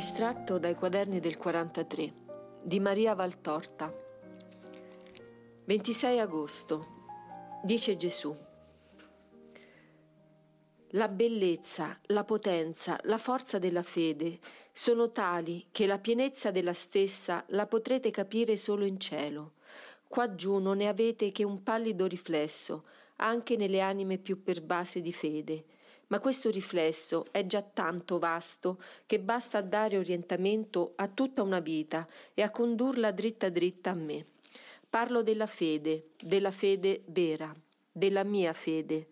Estratto dai quaderni del 43 di Maria Valtorta. 26 agosto Dice Gesù. La bellezza, la potenza, la forza della fede sono tali che la pienezza della stessa la potrete capire solo in cielo. Qua giù non ne avete che un pallido riflesso, anche nelle anime più perbase di fede ma questo riflesso è già tanto vasto che basta a dare orientamento a tutta una vita e a condurla dritta dritta a me. Parlo della fede, della fede vera, della mia fede.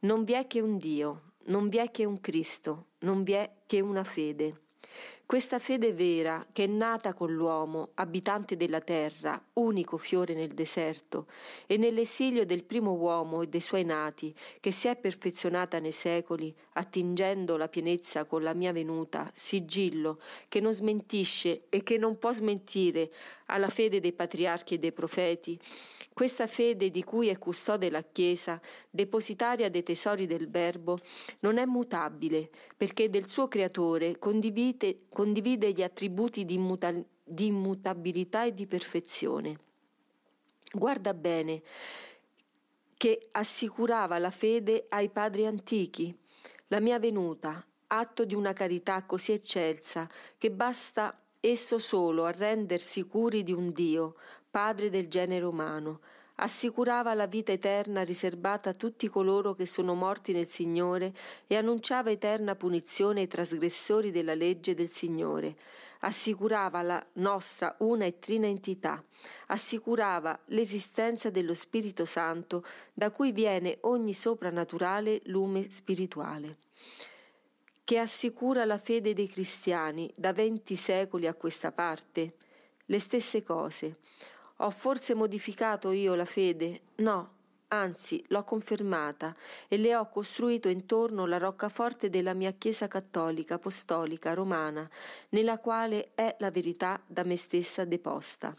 Non vi è che un Dio, non vi è che un Cristo, non vi è che una fede. Questa fede vera, che è nata con l'uomo, abitante della terra, unico fiore nel deserto, e nell'esilio del primo uomo e dei suoi nati, che si è perfezionata nei secoli, attingendo la pienezza con la mia venuta, sigillo, che non smentisce e che non può smentire alla fede dei patriarchi e dei profeti, questa fede di cui è custode la Chiesa, depositaria dei tesori del Verbo, non è mutabile, perché del suo Creatore condivide, gli attributi di, immuta, di immutabilità e di perfezione. Guarda bene che assicurava la fede ai padri antichi, la mia venuta, atto di una carità così eccelsa che basta esso solo a render sicuri di un Dio, padre del genere umano, assicurava la vita eterna riservata a tutti coloro che sono morti nel Signore e annunciava eterna punizione ai trasgressori della legge del Signore, assicurava la nostra una e trina entità, assicurava l'esistenza dello Spirito Santo da cui viene ogni soprannaturale lume spirituale che assicura la fede dei cristiani da venti secoli a questa parte? Le stesse cose. Ho forse modificato io la fede? No, anzi l'ho confermata e le ho costruito intorno la roccaforte della mia Chiesa cattolica, apostolica, romana, nella quale è la verità da me stessa deposta.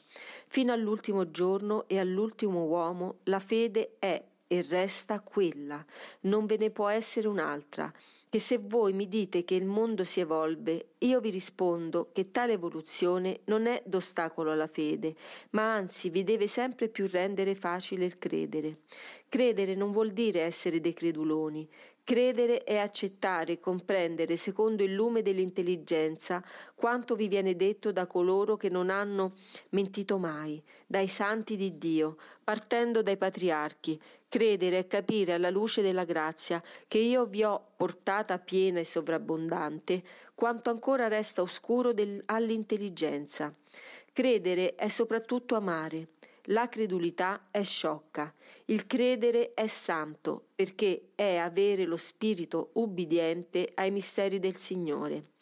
Fino all'ultimo giorno e all'ultimo uomo la fede è e resta quella, non ve ne può essere un'altra che se voi mi dite che il mondo si evolve, io vi rispondo che tale evoluzione non è d'ostacolo alla fede, ma anzi vi deve sempre più rendere facile il credere. Credere non vuol dire essere dei creduloni, Credere è accettare e comprendere secondo il lume dell'intelligenza quanto vi viene detto da coloro che non hanno mentito mai, dai santi di Dio, partendo dai patriarchi. Credere è capire alla luce della grazia che io vi ho portata piena e sovrabbondante quanto ancora resta oscuro del, all'intelligenza. Credere è soprattutto amare. La credulità è sciocca, il credere è santo, perché è avere lo spirito ubbidiente ai misteri del Signore.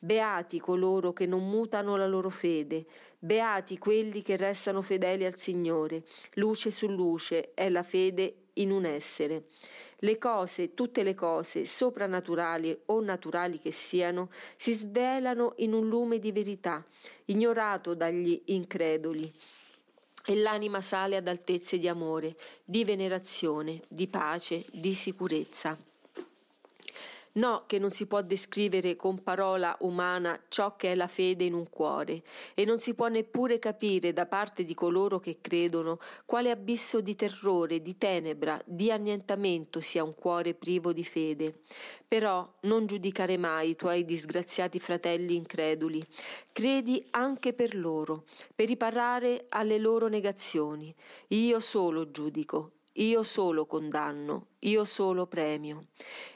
Beati coloro che non mutano la loro fede, beati quelli che restano fedeli al Signore. Luce su luce è la fede in un essere. Le cose, tutte le cose, soprannaturali o naturali che siano, si svelano in un lume di verità, ignorato dagli increduli e l'anima sale ad altezze di amore, di venerazione, di pace, di sicurezza. No, che non si può descrivere con parola umana ciò che è la fede in un cuore, e non si può neppure capire da parte di coloro che credono quale abisso di terrore, di tenebra, di annientamento sia un cuore privo di fede. Però non giudicare mai i tuoi disgraziati fratelli increduli. Credi anche per loro, per riparare alle loro negazioni. Io solo giudico, io solo condanno, io solo premio.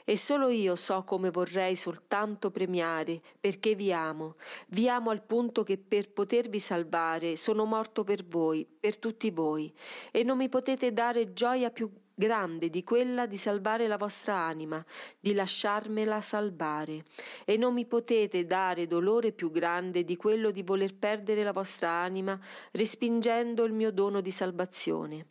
E solo io so come vorrei soltanto premiare, perché vi amo. Vi amo al punto che per potervi salvare sono morto per voi, per tutti voi. E non mi potete dare gioia più grande di quella di salvare la vostra anima, di lasciarmela salvare. E non mi potete dare dolore più grande di quello di voler perdere la vostra anima, respingendo il mio dono di salvazione.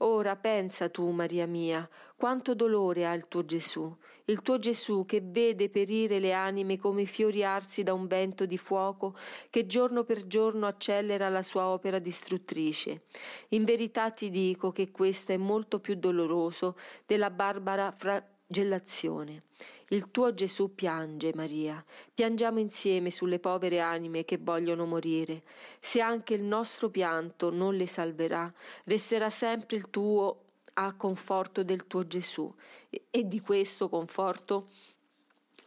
Ora pensa tu, Maria mia, quanto dolore ha il tuo Gesù, il tuo Gesù che vede perire le anime come fiori arsi da un vento di fuoco che giorno per giorno accelera la sua opera distruttrice. In verità ti dico che questo è molto più doloroso della barbara fra flagellazione. Il tuo Gesù piange, Maria. Piangiamo insieme sulle povere anime che vogliono morire. Se anche il nostro pianto non le salverà, resterà sempre il tuo a conforto del tuo Gesù e di questo conforto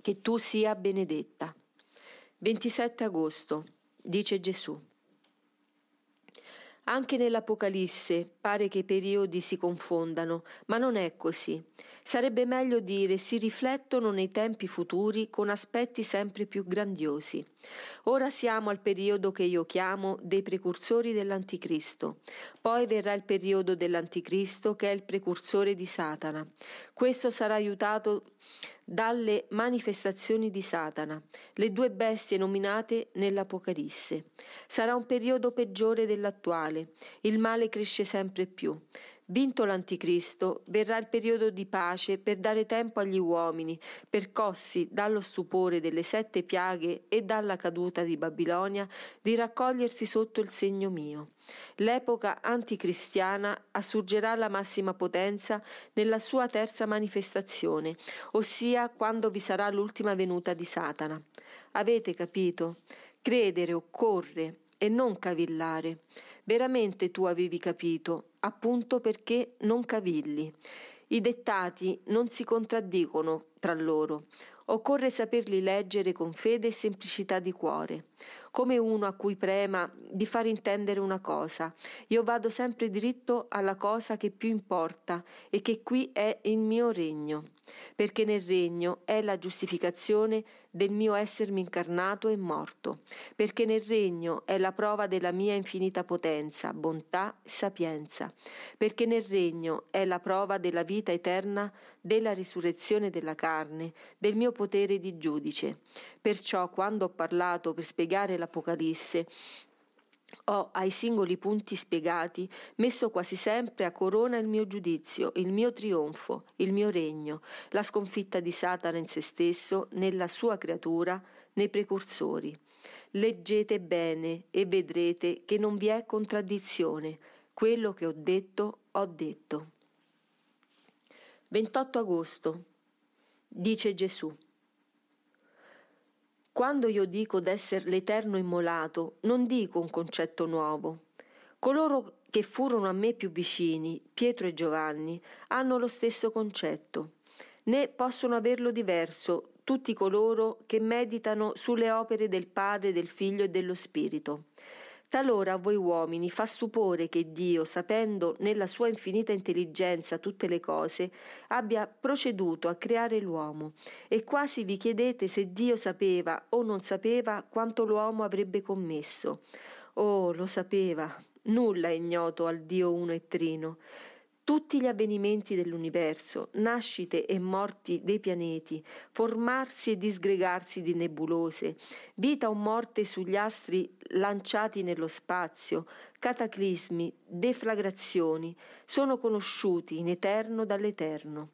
che tu sia benedetta. 27 agosto, dice Gesù. Anche nell'Apocalisse pare che i periodi si confondano, ma non è così. Sarebbe meglio dire si riflettono nei tempi futuri con aspetti sempre più grandiosi. Ora siamo al periodo che io chiamo dei precursori dell'Anticristo. Poi verrà il periodo dell'Anticristo che è il precursore di Satana. Questo sarà aiutato dalle manifestazioni di Satana, le due bestie nominate nell'Apocalisse. Sarà un periodo peggiore dell'attuale, il male cresce sempre più. Vinto l'Anticristo, verrà il periodo di pace per dare tempo agli uomini, percossi dallo stupore delle sette piaghe e dalla caduta di Babilonia, di raccogliersi sotto il segno mio. L'epoca anticristiana assurgerà alla massima potenza nella sua terza manifestazione, ossia quando vi sarà l'ultima venuta di Satana. Avete capito? Credere occorre e non cavillare. Veramente tu avevi capito, appunto perché non cavilli. I dettati non si contraddicono tra loro. Occorre saperli leggere con fede e semplicità di cuore come uno a cui prema di far intendere una cosa. Io vado sempre diritto alla cosa che più importa e che qui è il mio regno, perché nel regno è la giustificazione del mio essermi incarnato e morto, perché nel regno è la prova della mia infinita potenza, bontà e sapienza, perché nel regno è la prova della vita eterna, della risurrezione della carne, del mio potere di giudice. Perciò quando ho parlato per spiegare l'Apocalisse, ho ai singoli punti spiegati messo quasi sempre a corona il mio giudizio, il mio trionfo, il mio regno, la sconfitta di Satana in se stesso, nella sua creatura, nei precursori. Leggete bene e vedrete che non vi è contraddizione. Quello che ho detto, ho detto. 28 agosto. Dice Gesù. Quando io dico d'essere l'Eterno immolato, non dico un concetto nuovo. Coloro che furono a me più vicini, Pietro e Giovanni, hanno lo stesso concetto, né possono averlo diverso tutti coloro che meditano sulle opere del Padre, del Figlio e dello Spirito. Talora a voi uomini fa stupore che Dio, sapendo nella sua infinita intelligenza tutte le cose, abbia proceduto a creare l'uomo, e quasi vi chiedete se Dio sapeva o non sapeva quanto l'uomo avrebbe commesso. Oh, lo sapeva, nulla è ignoto al Dio uno e trino. Tutti gli avvenimenti dell'universo, nascite e morti dei pianeti, formarsi e disgregarsi di nebulose, vita o morte sugli astri lanciati nello spazio, cataclismi, deflagrazioni, sono conosciuti in eterno dall'eterno.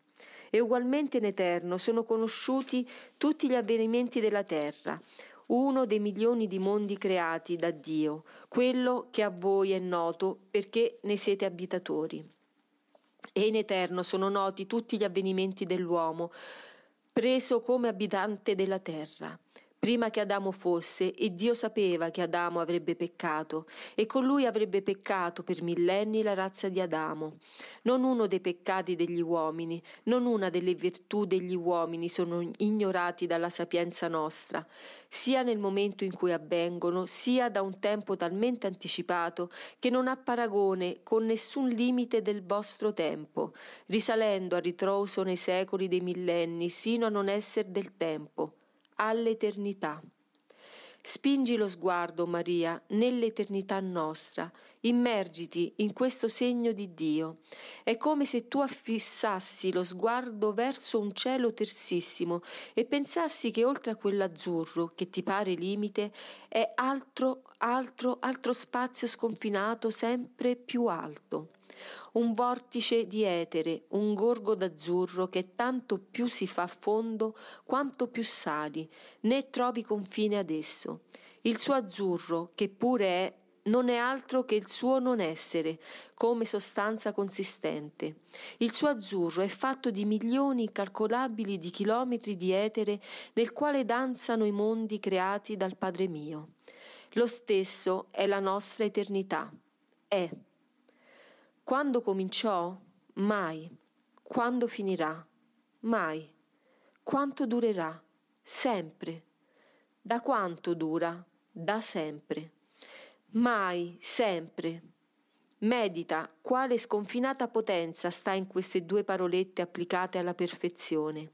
E ugualmente in eterno sono conosciuti tutti gli avvenimenti della terra, uno dei milioni di mondi creati da Dio, quello che a voi è noto perché ne siete abitatori e in eterno sono noti tutti gli avvenimenti dell'uomo, preso come abitante della terra prima che Adamo fosse, e Dio sapeva che Adamo avrebbe peccato, e con lui avrebbe peccato per millenni la razza di Adamo. Non uno dei peccati degli uomini, non una delle virtù degli uomini sono ignorati dalla sapienza nostra, sia nel momento in cui avvengono, sia da un tempo talmente anticipato che non ha paragone con nessun limite del vostro tempo, risalendo a ritroso nei secoli dei millenni, sino a non essere del tempo all'eternità. Spingi lo sguardo, Maria, nell'eternità nostra, immergiti in questo segno di Dio. È come se tu affissassi lo sguardo verso un cielo tersissimo e pensassi che oltre a quell'azzurro che ti pare limite è altro, altro, altro spazio sconfinato sempre più alto un vortice di etere, un gorgo d'azzurro che tanto più si fa fondo quanto più sali, né trovi confine ad esso. Il suo azzurro, che pure è non è altro che il suo non essere, come sostanza consistente. Il suo azzurro è fatto di milioni incalcolabili di chilometri di etere nel quale danzano i mondi creati dal Padre mio. Lo stesso è la nostra eternità. È. Quando cominciò? Mai. Quando finirà? Mai. Quanto durerà? Sempre. Da quanto dura? Da sempre. Mai, sempre. Medita quale sconfinata potenza sta in queste due parolette applicate alla perfezione.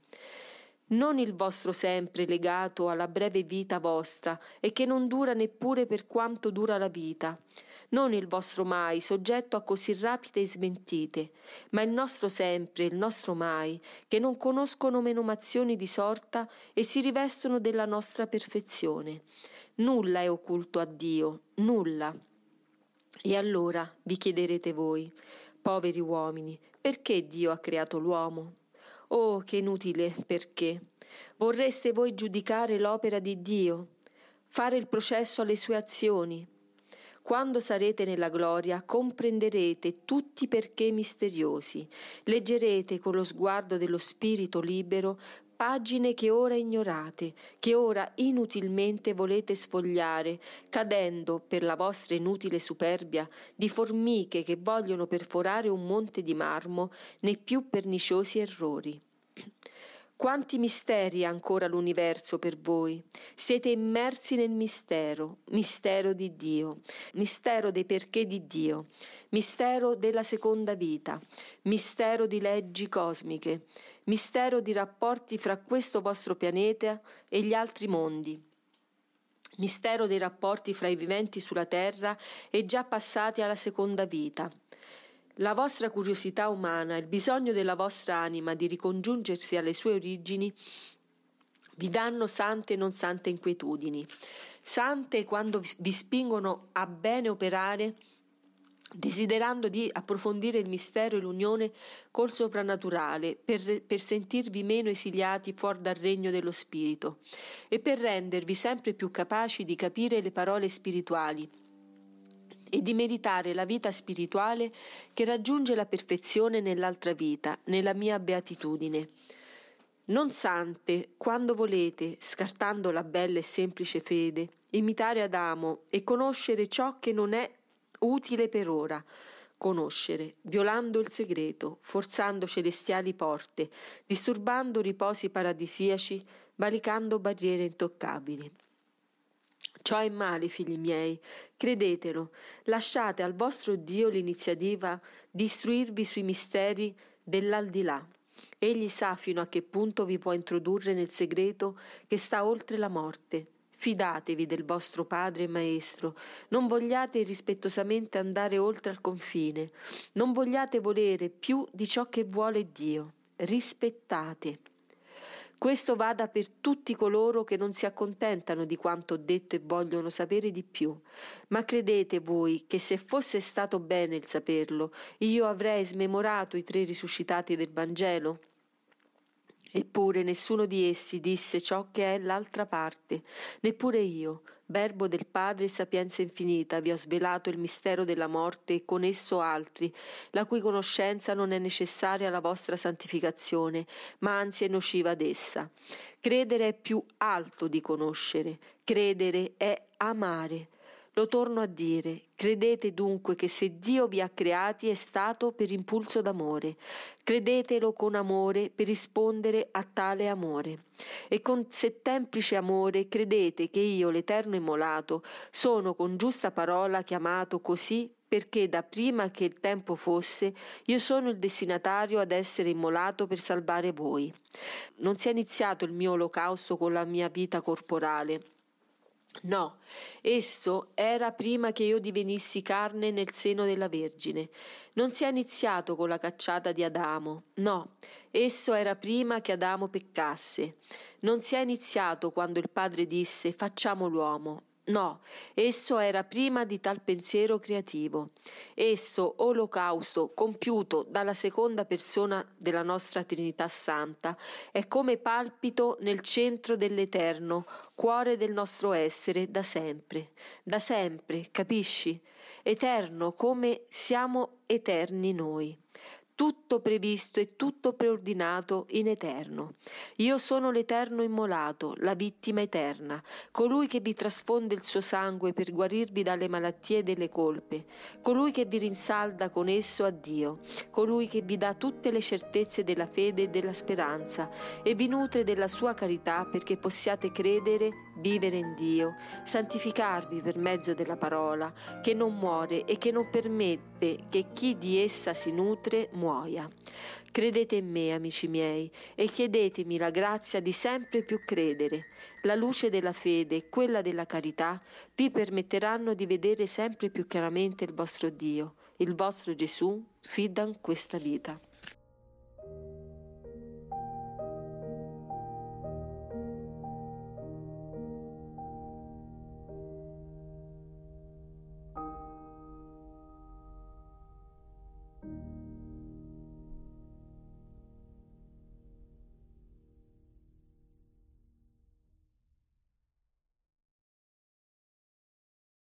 Non il vostro sempre legato alla breve vita vostra e che non dura neppure per quanto dura la vita, non il vostro mai soggetto a così rapide smentite, ma il nostro sempre, il nostro mai, che non conoscono menomazioni di sorta e si rivestono della nostra perfezione. Nulla è occulto a Dio, nulla. E allora vi chiederete voi, poveri uomini, perché Dio ha creato l'uomo? Oh, che inutile perché. Vorreste voi giudicare l'opera di Dio, fare il processo alle sue azioni, quando sarete nella gloria comprenderete tutti i perché misteriosi, leggerete con lo sguardo dello spirito libero pagine che ora ignorate, che ora inutilmente volete sfogliare, cadendo per la vostra inutile superbia di formiche che vogliono perforare un monte di marmo nei più perniciosi errori. Quanti misteri ha ancora l'universo per voi? Siete immersi nel mistero, mistero di Dio, mistero dei perché di Dio, mistero della seconda vita, mistero di leggi cosmiche, mistero di rapporti fra questo vostro pianeta e gli altri mondi, mistero dei rapporti fra i viventi sulla terra e già passati alla seconda vita la vostra curiosità umana, il bisogno della vostra anima di ricongiungersi alle sue origini vi danno sante e non sante inquietudini. Sante quando vi spingono a bene operare desiderando di approfondire il mistero e l'unione col soprannaturale, per, per, sentirvi meno esiliati fuori dal regno dello Spirito e per rendervi sempre più capaci di capire le parole spirituali e di meritare la vita spirituale che raggiunge la perfezione nell'altra vita, nella mia beatitudine. Non sante, quando volete, scartando la bella e semplice fede, imitare Adamo e conoscere ciò che non è utile per ora, conoscere, violando il segreto, forzando celestiali porte, disturbando riposi paradisiaci, valicando barriere intoccabili. Ciò è male, figli miei, credetelo, lasciate al vostro Dio l'iniziativa di istruirvi sui misteri dell'aldilà. Egli sa fino a che punto vi può introdurre nel segreto che sta oltre la morte. Fidatevi del vostro Padre e Maestro, non vogliate rispettosamente andare oltre al confine, non vogliate volere più di ciò che vuole Dio. Rispettate. Questo vada per tutti coloro che non si accontentano di quanto ho detto e vogliono sapere di più. Ma credete voi che se fosse stato bene il saperlo, io avrei smemorato i tre risuscitati del Vangelo? Eppure nessuno di essi disse ciò che è l'altra parte, neppure io, verbo del Padre e sapienza infinita, vi ho svelato il mistero della morte e con esso altri, la cui conoscenza non è necessaria alla vostra santificazione, ma anzi è nociva ad essa. Credere è più alto di conoscere, credere è amare. Lo torno a dire, credete dunque che se Dio vi ha creati è stato per impulso d'amore, credetelo con amore per rispondere a tale amore. E con settemplice amore credete che io, l'Eterno immolato, sono con giusta parola chiamato così perché da prima che il tempo fosse io sono il destinatario ad essere immolato per salvare voi. Non si è iniziato il mio olocausto con la mia vita corporale, No, esso era prima che io divenissi carne nel seno della Vergine. Non si è iniziato con la cacciata di Adamo. No, esso era prima che Adamo peccasse. Non si è iniziato quando il Padre disse facciamo l'uomo. No, esso era prima di tal pensiero creativo. Esso, olocausto, compiuto dalla seconda persona della nostra Trinità Santa, è come palpito nel centro dell'Eterno, cuore del nostro essere, da sempre. Da sempre, capisci? Eterno come siamo eterni noi tutto previsto e tutto preordinato in eterno. Io sono l'eterno immolato, la vittima eterna, colui che vi trasfonde il suo sangue per guarirvi dalle malattie e delle colpe, colui che vi rinsalda con esso a Dio, colui che vi dà tutte le certezze della fede e della speranza e vi nutre della sua carità perché possiate credere, vivere in Dio, santificarvi per mezzo della parola, che non muore e che non permette che chi di essa si nutre muoia. Credete in me, amici miei, e chiedetemi la grazia di sempre più credere. La luce della fede e quella della carità vi permetteranno di vedere sempre più chiaramente il vostro Dio, il vostro Gesù, fidan questa vita.